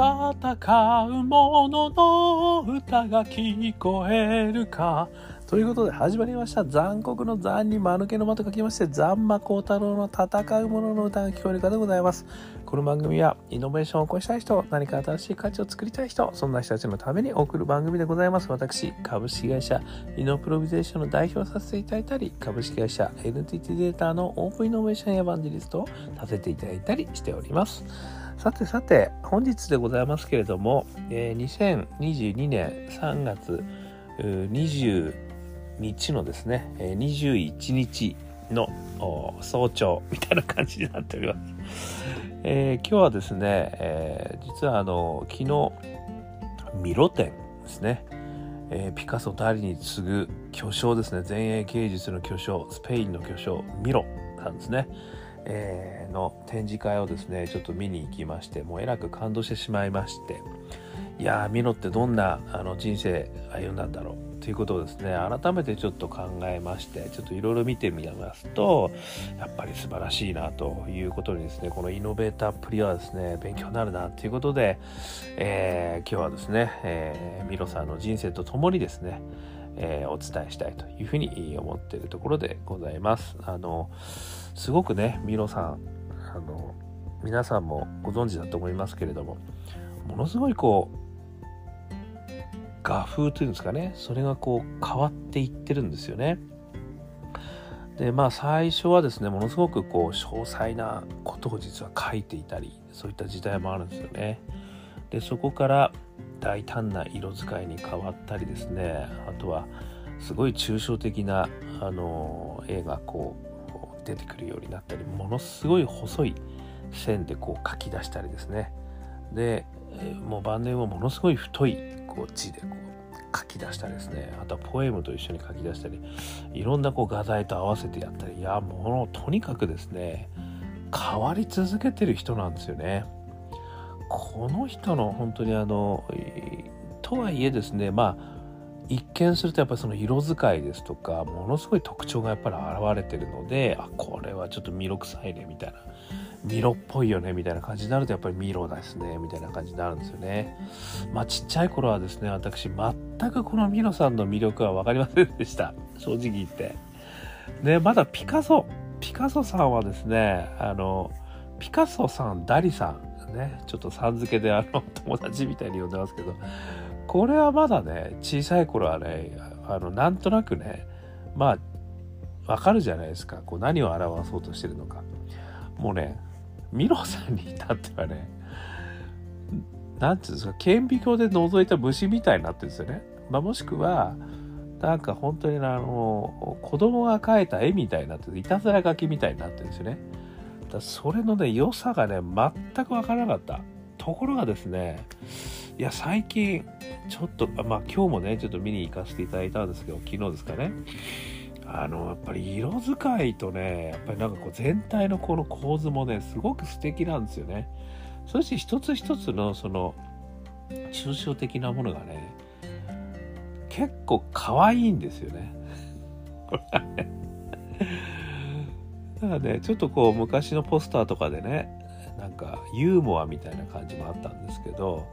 戦う者の歌が聞こえるか。ということで始まりました。残酷の残に間抜けの間と書きまして残魔高太郎の戦う者の歌が聞こえるかでございます。この番組はイノベーションを起こしたい人何か新しい価値を作りたい人そんな人たちのために送る番組でございます。私株式会社イノプロビゼーションの代表させていただいたり株式会社 NTT データのオープンイノベーションエヴァンジリストをさせていただいたりしております。さてさて本日でございますけれども、えー、2022年3月20日のですね、21日の早朝みたいな感じになっております。えー、今日はですね、えー、実はあの昨日ミロ展ですね、えー、ピカソダリに次ぐ巨匠ですね。前衛芸術の巨匠スペインの巨匠ミロなんですね、えー、の展示会をですねちょっと見に行きましてもうえらく感動してしまいましていやーミロってどんなあの人生歩んだんだろうということをですね改めてちょっと考えましてちょっといろいろ見てみますとやっぱり素晴らしいなということにですねこのイノベーターっぷりはですね勉強になるなということで、えー、今日はですね、えー、ミロさんの人生とともにですねえー、お伝えしたいというふうに思っているところでございます。あのすごくねミロさんあの皆さんもご存知だと思いますけれどもものすごいこう画風というんですかねそれがこう変わっていってるんですよね。でまあ最初はですねものすごくこう詳細なことを実は書いていたりそういった時代もあるんですよね。でそこから大胆な色使いに変わったりですねあとはすごい抽象的なあの絵がこう出てくるようになったりものすごい細い線でこう書き出したりですね。でもう晩年はものすごい太いこう字でこう書き出したりですね。あとはポエムと一緒に書き出したりいろんなこう画材と合わせてやったり。いやもうとにかくですね変わり続けてる人なんですよね。この人の本当にあのとはいえですねまあ一見するとやっぱりその色使いですとかものすごい特徴がやっぱり現れてるのであこれはちょっとミロ臭いねみたいなミロっぽいよねみたいな感じになるとやっぱりミロですねみたいな感じになるんですよね。まあちっちゃい頃はですね私全くこのミロさんの魅力は分かりませんでした正直言って。でまだピカソピカソさんはですねあのピカソさんダリさんねちょっとさん付けであの友達みたいに呼んでますけどこれはまだね小さい頃はねあのなんとなくねまあわかるじゃないですかこう何を表そうとしてるのかもうねミロさんに至ってはね、なんていうんですか、顕微鏡で覗いた虫みたいになってるんですよね。まあ、もしくは、なんか本当にあの、子供が描いた絵みたいになってる、いたずら書きみたいになってるんですよね。だそれのね、良さがね、全くわからなかった。ところがですね、いや、最近、ちょっと、まあ今日もね、ちょっと見に行かせていただいたんですけど、昨日ですかね。あのやっぱり色使いとねやっぱりなんかこう全体のこの構図もねすごく素敵なんですよね。そして一つ一つのその抽象的なものがね結構可愛いんですよね。これはね。だからねちょっとこう昔のポスターとかでねなんかユーモアみたいな感じもあったんですけど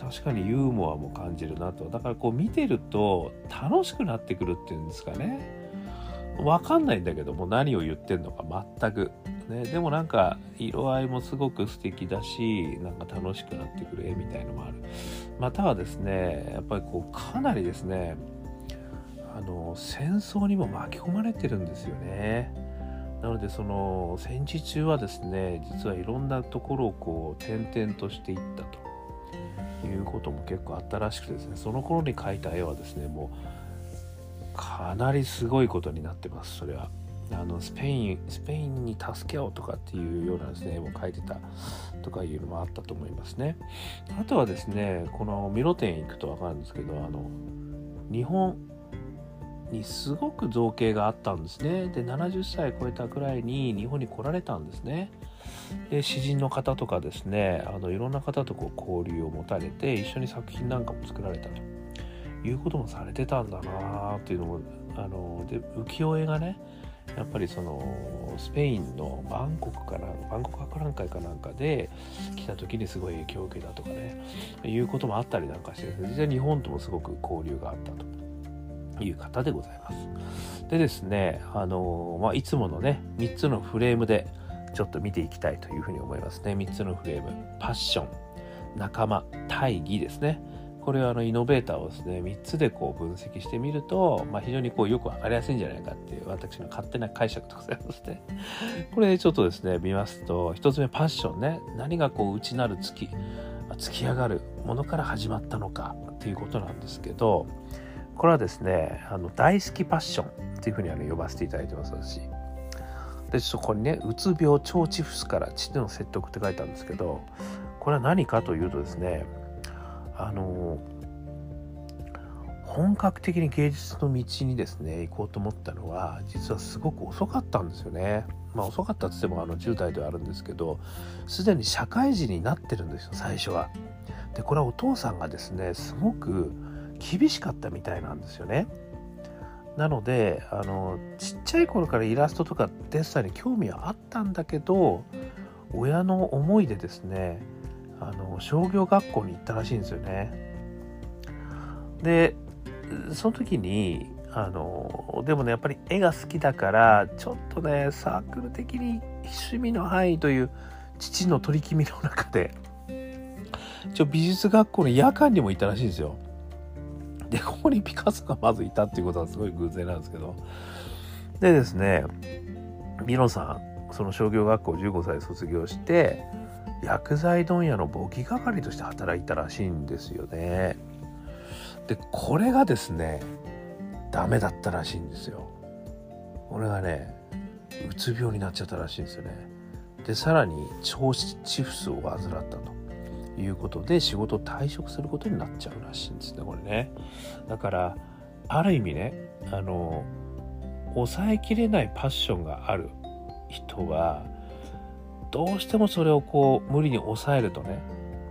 確かにユーモアも感じるなと。だからこう見てると楽しくなってくるっていうんですかね。わかんないんだけども何を言ってんのか全く。ね、でもなんか色合いもすごく素敵だしなんか楽しくなってくる絵みたいのもある。またはですねやっぱりこうかなりですねあの戦争にも巻き込まれてるんですよね。なのでその戦時中はですね実はいろんなところをこう転々としていったということも結構あったらしくてですねその頃に描いた絵はですねもうかなりすごいことになってます。それは。あのスペインスペインに助け合おうとかっていうようなですね絵も描いてたとかいうのもあったと思いますね。あとはですねこのミロ展行くと分かるんですけどあの日本にすごく造形があったんですね。で70歳超えたくらいに日本に来られたんですね。で詩人の方とかですねあのいろんな方とこう交流を持たれて一緒に作品なんかも作られたと。いうこともされてたんだなっていうのもあので浮世絵がねやっぱりそのスペインのバンコクかなバンコク博覧会かなんかで来た時にすごい影響を受けたとかねいうこともあったりなんかして実際日本ともすごく交流があったと。いう方でございます。でですねあの、まあ、いつものね3つのフレームでちょっと見ていきたいというふうに思いますね。3つのフレームパッション仲間大義ですね。これはあのイノベーターをですね3つでこう分析してみると、まあ、非常にこうよく分かりやすいんじゃないかっていう私の勝手な解釈でございましてこれちょっとですね見ますと1つ目パッションね。何がこう内なる月突き上がるものから始まったのかっていうことなんですけどこれはですねあの大好きパッションっていうふうにあの呼ばせていただいてますしでそこにねうつ病腸チフスから父の説得って書いてあるんですけどこれは何かというとですねあの本格的に芸術の道にですね行こうと思ったのは実はすごく遅かったんですよね。まあ遅かったとしてもあの10代ではあるんですけどすでに社会人になってるんですよ最初は。でこれはお父さんがですねすごく厳しかったみたいなんですよね。なのであのちっちゃい頃からイラストとかデッサンに興味はあったんだけど親の思いでですねあの商業学校に行ったらしいんですよね。でその時にあのでもねやっぱり絵が好きだからちょっとねサークル的に趣味の範囲という父の取り決めの中で一応美術学校の夜間にもいたらしいんですよ。でここにピカソがまずいたっていうことはすごい偶然なんですけどでですねミロさんその商業学校15歳卒業して薬剤問屋の簿記係として働いたらしいんですよね。でこれがですねダメだったらしいんですよ。これがねうつ病になっちゃったらしいんですよね。でさらに腸チフスを患ったということで仕事を退職することになっちゃうらしいんですねこれね。だからある意味ねあの抑えきれないパッションがある人はどうしてもそれをこう無理に抑えるとね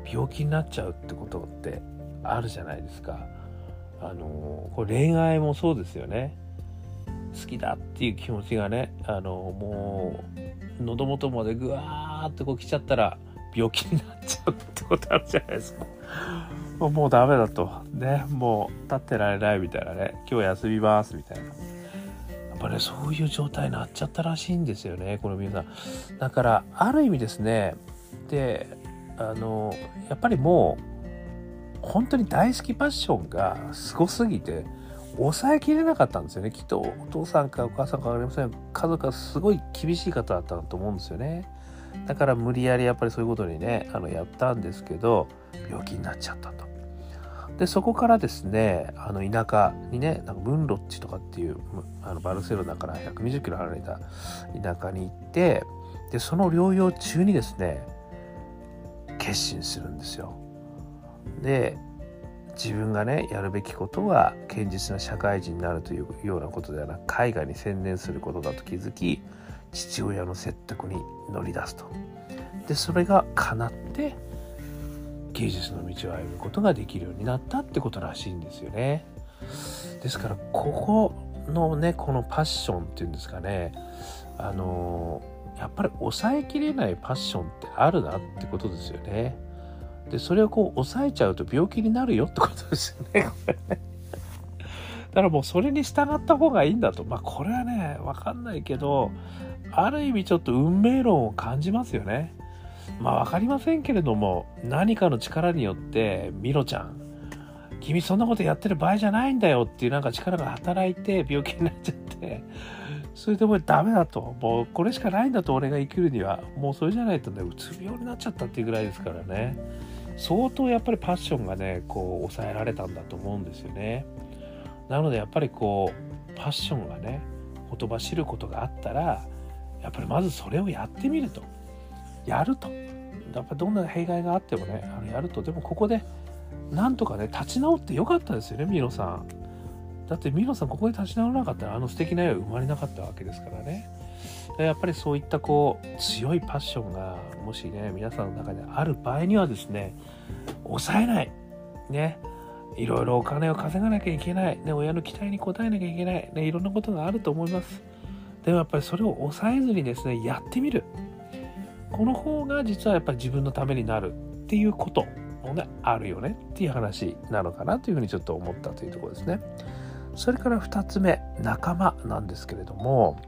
病気になっちゃうってことってあるじゃないですか。あのこれ恋愛もそうですよね。好きだっていう気持ちがねあのもう喉元までぐわーってこう来ちゃったら病気になっちゃうっことあるじゃないですか。もうダメだと。ね、もう立ってられないみたいなね、今日休みますみたいな。やっぱねそういう状態になっちゃったらしいんですよねこの皆さんだからある意味ですねであのやっぱりもう本当に大好きパッションがすごすぎて抑えきれなかったんですよねきっとお父さんかお母さんか分かりません家族がすごい厳しい方だったと思うんですよねだから無理やりやっぱりそういうことにねあのやったんですけど病気になっちゃったとでそこからですねあの田舎にねなんかムンロッチとかっていうあのバルセロナから120キロ離れた田舎に行ってでその療養中にですね決心するんですよ。で自分がねやるべきことは堅実な社会人になるというようなことではなく絵画に専念することだと気づき父親の説得に乗り出すと。でそれが叶って芸術の道を歩むことができるようになったってことらしいんですよね。ですからここのねこのパッションっていうんですかねあのやっぱり抑えきれないパッションってあるなってことですよね。でそれをこう抑えちゃうと病気になるよってことですよね。これだからもうそれに従った方がいいんだとまあこれはね分かんないけどある意味ちょっと運命論を感じますよね。まあ分かりませんけれども何かの力によってミロちゃん君そんなことやってる場合じゃないんだよっていうなんか力が働いて病気になっちゃってそれでもうダメだと。もうこれしかないんだと俺が生きるにはもうそれじゃないとねうつ病になっちゃったっていうぐらいですからね。相当やっぱりパッションがねこう抑えられたんだと思うんですよね。なのでやっぱりこうパッションがね言葉知ることがあったらやっぱりまずそれをやってみると。やると。やっぱどんな弊害があってもねあのやると。でもここでなんとかね立ち直ってよかったですよねミロさん。だってミロさんここで立ち直らなかったらあの素敵な絵は生まれなかったわけですからね。やっぱりそういったこう強いパッションがもしね皆さんの中である場合にはですね抑えない。ね。いろいろお金を稼がなきゃいけない、ね、親の期待に応えなきゃいけない、ね、いろんなことがあると思います。でもやっぱりそれを抑えずにですねやってみるこの方が実はやっぱり自分のためになるっていうこともねあるよねっていう話なのかなというふうにちょっと思ったというところですね。それから2つ目仲間なんですけれども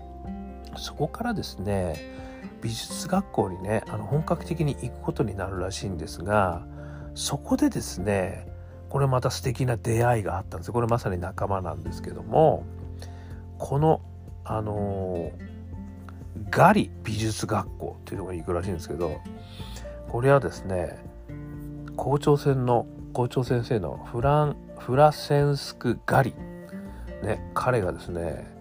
そこからですね美術学校にねあの本格的に行くことになるらしいんですがそこでですねこれまた素敵な出会いがあったんですこれまさに仲間なんですけどもこのあのガリ美術学校っていうのが行くらしいんですけどこれはですね校長先の校長先生のフランフラセンスク・ガリ、ね、彼がですね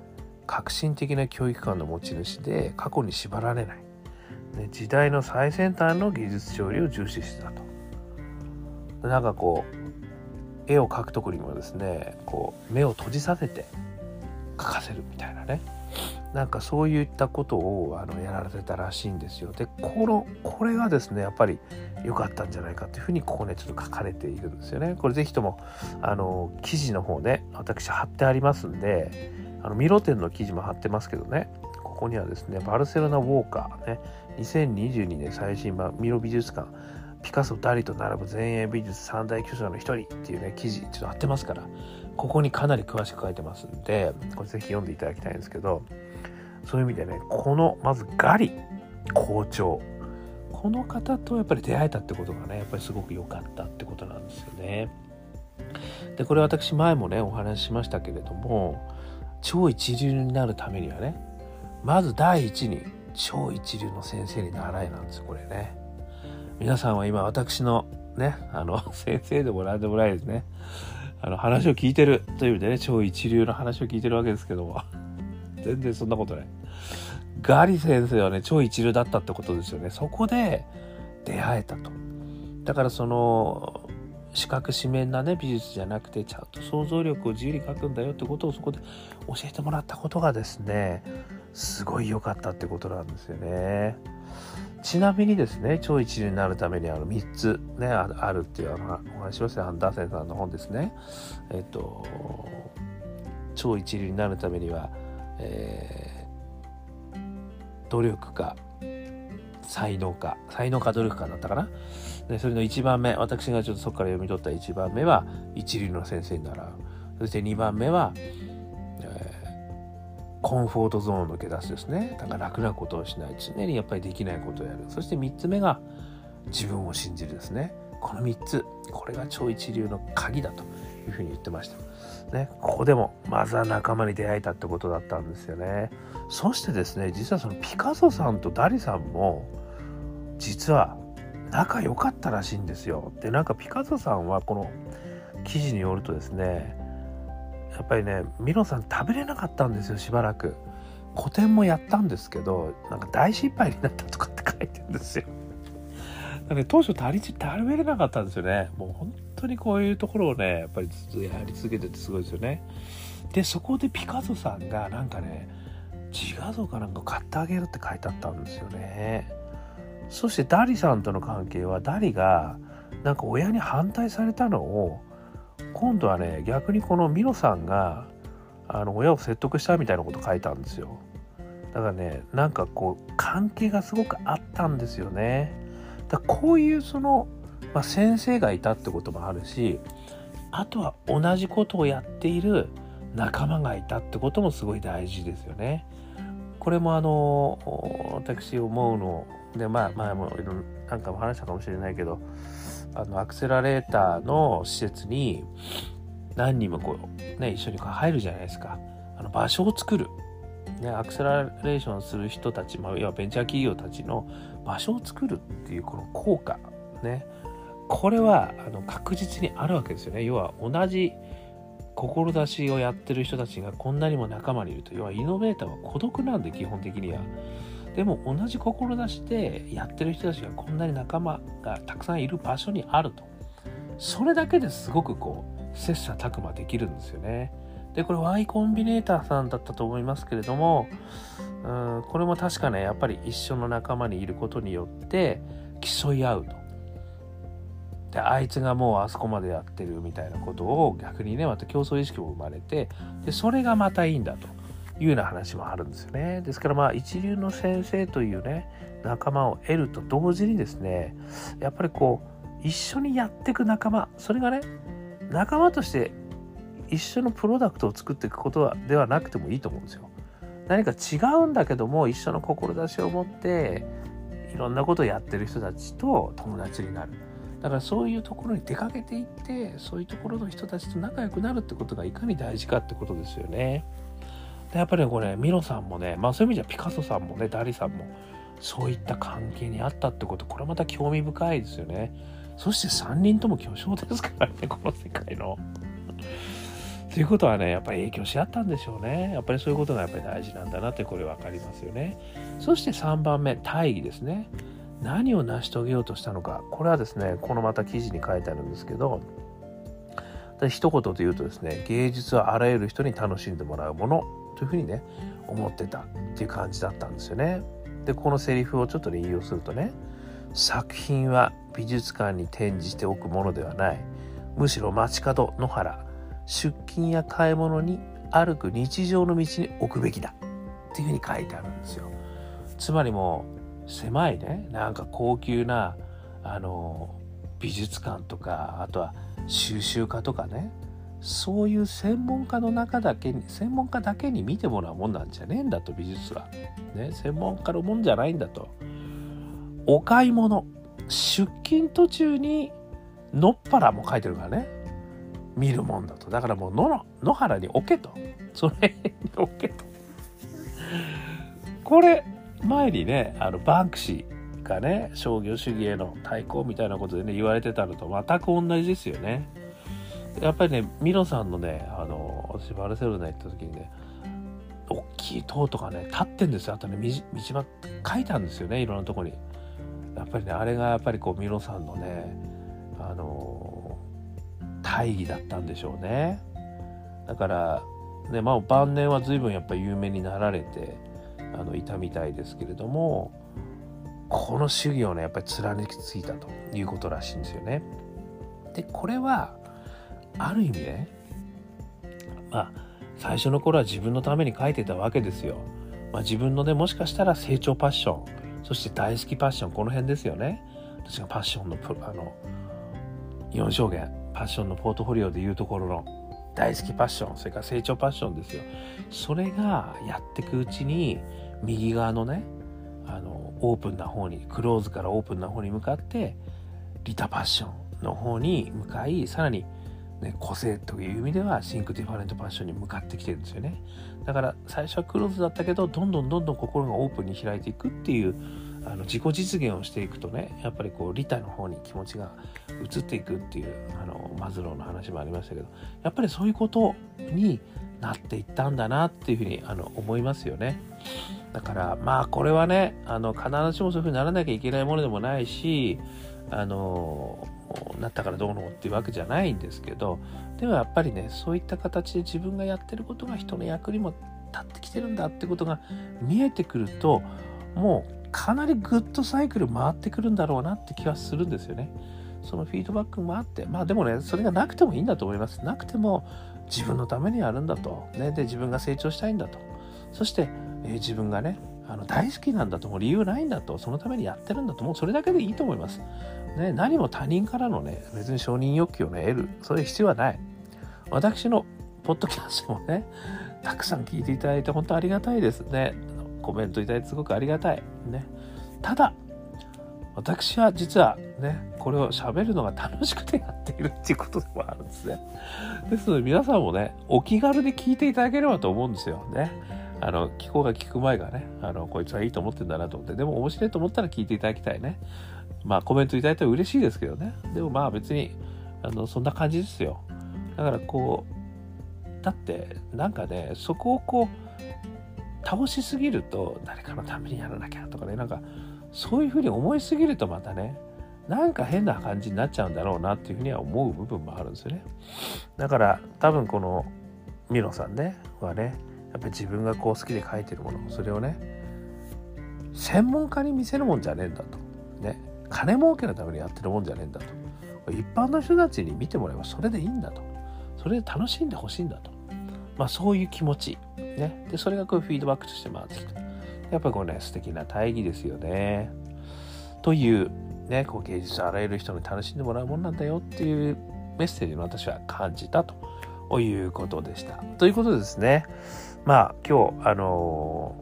革新的な教育観の持ち主で過去に縛られない、ね、時代の最先端の技術勝利を重視してたと。なんかこう絵を描く時にもですねこう目を閉じさせて描かせるみたいなねなんかそういったことをあのやられてたらしいんですよ。でこのこれがですねやっぱり良かったんじゃないかというふうにここねちょっと書かれているんですよね。これ是非ともあの記事の方ね私貼ってありますんであのミロ展の記事も貼ってますけどねここにはですねバルセロナウォーカーね2022年最新版ミロ美術館ピカソ・ダリと並ぶ前衛美術三大巨匠の一人っていうね記事ちょっと貼ってますからここにかなり詳しく書いてますんでこれぜひ読んでいただきたいんですけどそういう意味でねこのまずガリ校長この方とやっぱり出会えたってことがねやっぱりすごく良かったってことなんですよね。でこれ私前もねお話ししましたけれども超一流になるためにはねまず第一に超一流の先生に習いなんですよこれね。皆さんは今私のねあの先生でも何でもないですね。あの話を聞いてるという意味でね超一流の話を聞いてるわけですけども 全然そんなことない。ガリ先生はね、超一流だったってことですよね。そこで出会えたと。だからその、視覚紙面なね、美術じゃなくて、ちゃんと想像力を自由に描くんだよってことをそこで教えてもらったことがですね、すごい良かったってことなんですよね。ちなみにですね、超一流になるためにあの3つね、あるっていうお話をしますね、アンダーセンさんの本ですね。えっと、超一流になるためには、えー、努力か才能か才能か努力かだったかなでそれの1番目私がちょっとそこから読み取った1番目は一流の先生に習うそして2番目は、コンフォートゾーンを抜け出すですね。だから楽なことをしない。常にやっぱりできないことをやる。そして3つ目が自分を信じるですね。この3つ。これが超一流の鍵だというふうに言ってました。ね、ここでもまずは仲間に出会えたってことだったんですよね。そしてですね、実はそのピカソさんとダリさんも、実は仲良かったらしいんですよ。で、なんかピカソさんはこの記事によるとですね、やっぱりね、ミロさん食べれなかったんですよ、しばらく。個展もやったんですけど、なんか大失敗になったとかって書いてるんですよ。だね、当初足り食べれなかったんですよね。もう本当にこういうところをね、やっぱりずっとやり続けててすごいですよね。で、そこでピカソさんがなんかね、自画像かなんか買ってあげるって書いてあったんですよね。そしてダリさんとの関係はダリがなんか親に反対されたのを今度はね逆にこのミロさんがあの親を説得したみたいなこと書いたんですよだからねなんかこう関係がすごくあったんですよねだこういうその、まあ、先生がいたってこともあるしあとは同じことをやっている仲間がいたってこともすごい大事ですよね。これもあの私思うのでまあ前もなんかも話したかもしれないけどあのアクセラレーターの施設に何人もこうね一緒に入るじゃないですか。あの場所を作る。ね、アクセラレーションする人たち、まあ、要はベンチャー企業たちの場所を作るっていうこの効果。ね。これはあの確実にあるわけですよね。要は同じ志をやってる人たちがこんなにも仲間にいると。要はイノベーターは孤独なんで基本的には。でも同じ志でやってる人たちがこんなに仲間がたくさんいる場所にあるとそれだけですごくこう切磋琢磨できるんですよねで、これ Y コンビネーターさんだったと思いますけれども、うん、これも確かね、やっぱり一緒の仲間にいることによって競い合うと。で、あいつがもうあそこまでやってるみたいなことを逆にね、また競争意識も生まれて、で、それがまたいいんだと。いうような話もあるんですよね。ですからまあ一流の先生というね仲間を得ると同時にですねやっぱりこう一緒にやっていく仲間それがね仲間として一緒のプロダクトを作っていくことはではなくてもいいと思うんですよ。何か違うんだけども一緒の志を持っていろんなことをやってる人たちと友達になる。だからそういうところに出かけていってそういうところの人たちと仲良くなるってことがいかに大事かってことですよね。でやっぱりこれミロさんもねまあそういう意味じゃピカソさんもねダリさんもそういった関係にあったってことこれまた興味深いですよね。そして3人とも巨匠ですからねこの世界の。ということはねやっぱり影響し合ったんでしょうね。やっぱりそういうことがやっぱり大事なんだなってこれ分かりますよね。そして3番目大義ですね。何を成し遂げようとしたのかこれはですねこのまた記事に書いてあるんですけど一言で言うとですね芸術はあらゆる人に楽しんでもらうものというふうにね思ってたっていう感じだったんですよね。でこのセリフをちょっとね引用するとね作品は美術館に展示しておくものではないむしろ街角野原出勤や買い物に歩く日常の道に置くべきだっていうふうに書いてあるんですよ。つまりもう狭いねなんか高級なあの美術館とかあとは収集家とかねそういう専門家の中だけに専門家だけに見てもらうもんなんじゃねえんだと美術は。ね専門家のもんじゃないんだと。お買い物出勤途中にのっぱらも書いてるからね見るもんだとだからもう野野原に置けとそれに置けとこれ前にねあのバンクシーがね商業主義への対抗みたいなことでね言われてたのと全く同じですよね。やっぱりねミロさんのねあの私バルセロナ行った時にね大きい塔とかね立ってんですよあとね道場書いたんですよねいろんなとこに。やっぱりねあれがやっぱりこうミロさんのねあの大義だったんでしょうね。だからねまあ晩年は随分やっぱ有名になられてあのいたみたいですけれどもこの主義をねやっぱり貫きついたということらしいんですよね。でこれはある意味ねまあ最初の頃は自分のために書いてたわけですよ。まあ、自分のねもしかしたら成長パッションそして大好きパッションこの辺ですよね。私がパッションのあの4象限パッションのポートフォリオでいうところの大好きパッションそれから成長パッションですよそれがやってくうちに右側のねあのオープンな方にクローズからオープンな方に向かって利他パッションの方に向かいさらに、ね、個性という意味では Think Different パッションに向かってきてるんですよねだから最初はクローズだったけどどんどんどんどん心がオープンに開いていくっていうあの自己実現をしていくとねやっぱりこう利他の方に気持ちが移っていくっていうあのマズローの話もありましたけどやっぱりそういうことになっていったんだなっていうふうにあの思いますよね。だからまあこれはねあの必ずしもそういうふうにならなきゃいけないものでもないしあのなったからどうのっていうわけじゃないんですけどでもやっぱりねそういった形で自分がやってることが人の役にも立ってきてるんだってことが見えてくるともうかなりグッドサイクル回ってくるんだろうなって気はするんですよね。そのフィードバックもあってまあでもねそれがなくてもいいんだと思います。なくても自分のためにやるんだと。ね、で自分が成長したいんだと。そして、えー、自分がねあの大好きなんだともう理由ないんだとそのためにやってるんだともうそれだけでいいと思います。ね、何も他人からのね別に承認欲求をね得るそういう必要はない。私のポッドキャストもねたくさん聞いていただいて本当ありがたいですね。コメントいただいてすごくありがたい。ね。ただ、私は実はね、これを喋るのが楽しくてやっているっていうことでもあるんですね。ですので皆さんもね、お気軽に聞いていただければと思うんですよね。あの、聞こうが聞く前がね、あの、こいつはいいと思ってんだなと思って、でも面白いと思ったら聞いていただきたいね。まあコメントいただいたら嬉しいですけどね。でもまあ別に、あの、そんな感じですよ。だからこう、だってなんかね、そこをこう、倒しすぎると誰かのためにやらなきゃとかねなんかそういうふうに思いすぎるとまたねなんか変な感じになっちゃうんだろうなっていうふうには思う部分もあるんですよねだから多分このミロさんねはねやっぱり自分がこう好きで書いてるものそれをね専門家に見せるもんじゃねえんだとね金儲けのためにやってるもんじゃねえんだと一般の人たちに見てもらえばそれでいいんだとそれで楽しんでほしいんだとまあそういう気持ち。ね。で、それがこうフィードバックとして回ってきた。やっぱりこれね、素敵な大義ですよね。という、ね、こう芸術あらゆる人に楽しんでもらうもんなんだよっていうメッセージの私は感じたということでした。ということですね、まあ今日、あの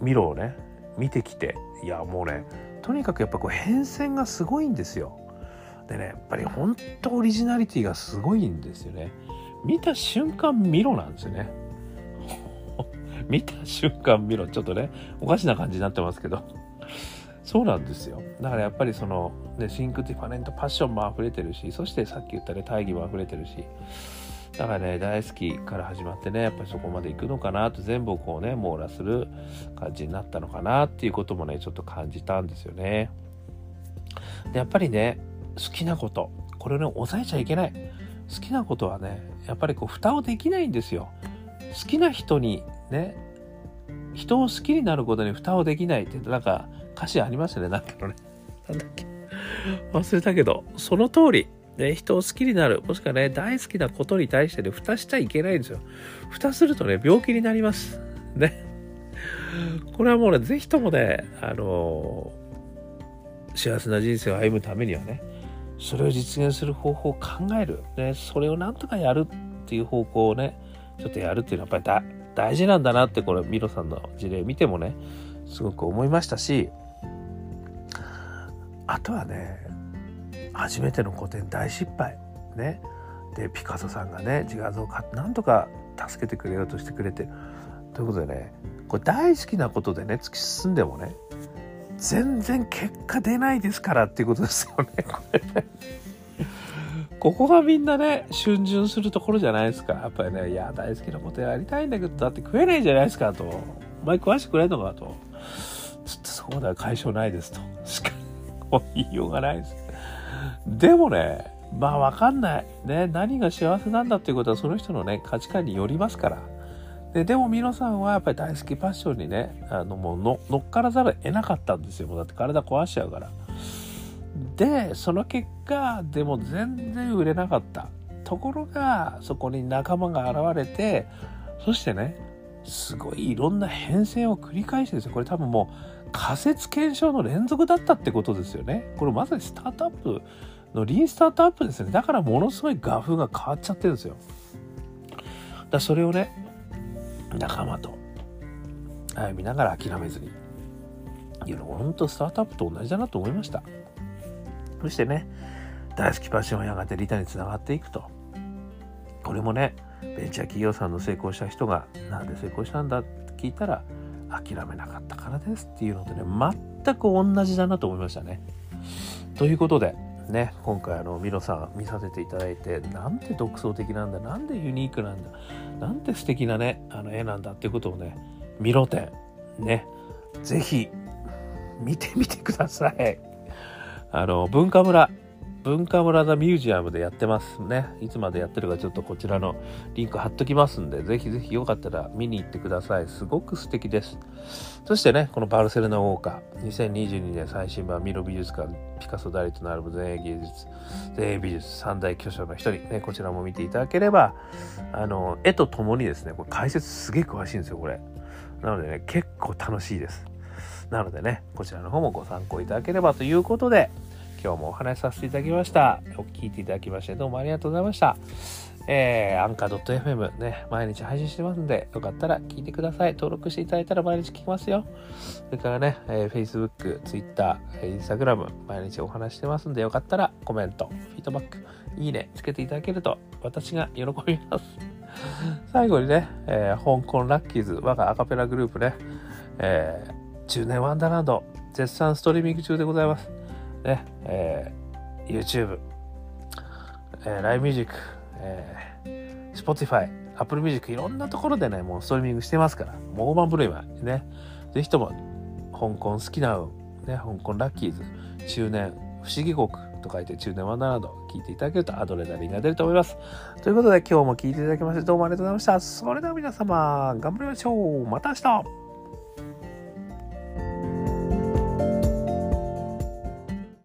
ー、ミロをね、見てきて、いやもうね、とにかくやっぱこう変遷がすごいんですよ。でね、やっぱり本当オリジナリティがすごいんですよね。見た瞬間ミロなんですよね。見た瞬間ミロ。ちょっとね、おかしな感じになってますけど。そうなんですよ。だからやっぱりその、ね、 Think Different パッションも溢れてるし、そしてさっき言ったね、大義も溢れてるし、だからね、大好きから始まってね、やっぱりそこまで行くのかなと全部をこうね、網羅する感じになったのかなっていうこともね、ちょっと感じたんですよね。で、やっぱりね、好きなこと、これをね、抑えちゃいけない。好きなことはね、やっぱりこう、蓋をできないんですよ。好きな人にね、人を好きになることに蓋をできないって、なんか、歌詞ありましたね、なんかのね。なんだっけ。忘れたけど、その通り、ね、人を好きになる、もしくはね、大好きなことに対してね、蓋しちゃいけないんですよ。蓋するとね、病気になります。ね。これはもうね、ぜひともね、あのー、幸せな人生を歩むためにはね、それを実現する方法を考える。ね、それをなんとかやるっていう方向をね、ちょっとやるっていうのはやっぱり大事なんだなって、これ、ミロさんの事例見てもね、すごく思いましたし、あとはね初めての個展大失敗ねでピカソさんがね自画像をなんとか助けてくれようとしてくれてということでねこれ大好きなことでね突き進んでもね全然結果出ないですからっていうことですよねこれね。ここがみんなね、逡巡するところじゃないですか。やっぱりね、いや、大好きなことやりたいんだけど、だって食えないじゃないですかと。お前食わしてくれんのかと。ちょっとそこまでは解消ないですと。しか言いようがないです。でもね、まあわかんない。ね、何が幸せなんだっていうことはその人のね、価値観によりますから。ででも、ミノさんはやっぱり大好きパッションにね、あのもうの乗っからざるを得なかったんですよ。もうだって体壊しちゃうから。で、その結果、でも全然売れなかった。ところが、そこに仲間が現れて、そしてね、すごいいろんな変遷を繰り返してですよ。これ多分もう、仮説検証の連続だったってことですよね。これまさにスタートアップのリンスタートアップですね。だからものすごい画風が変わっちゃってるんですよ。だそれをね、仲間と歩みながら諦めずに。いや、本当スタートアップと同じだなと思いました。そしてね、大好きパッションはやがて利他につながっていくと。これもね、ベンチャー企業さんの成功した人がなんで成功したんだって聞いたら、諦めなかったからですっていうのとね、全く同じだなと思いましたね。ということで、ね、今回あのミロさん見させていただいてなんて独創的なんだなんでユニークなんだなんて素敵なねあの絵なんだっていうことをねミロ展ね是非見てみてください。あの文化村文化村ザミュージアムでやってますね。いつまでやってるかちょっとこちらのリンク貼っときますんで、ぜひぜひよかったら見に行ってください。すごく素敵です。そしてね、このバルセロナウォーカー、2022年最新版ミロ美術館、ピカソ、ダリと並ぶ前衛芸術、前衛美術三大巨匠の一人、ね、こちらも見ていただければ、あの、絵とともにですね、これ解説すげえ詳しいんですよ、これ。なのでね、結構楽しいです。なのでね、こちらの方もご参考いただければということで、今日もお話しさせていただきました。お聞いていただきましてどうもありがとうございました。えー、アンカー .fm ね、毎日配信してますんで、よかったら聞いてください。登録していただいたら毎日聞きますよ。それからね、えー、Facebook、Twitter、Instagram、毎日お話してますんで、よかったらコメント、フィードバック、いいね、つけていただけると私が喜びます。最後にね、えー、香港ラッキーズ、我がアカペラグループね、えー、10年ワンダーランド、絶賛ストリーミング中でございます。ね、えー、YouTube、えー、LINE Music、えー、Spotify、Apple Music、いろんなところでね、もうストリーミングしてますから、もう大盤振る舞いね、ぜひとも、香港好きなね、香港ラッキーズ、中年、不思議国と書いて中年ワンダーランド聞いていただけるとアドレナリンが出ると思います。ということで今日も聞いていただきましてどうもありがとうございました。それでは皆様、頑張りましょう。また明日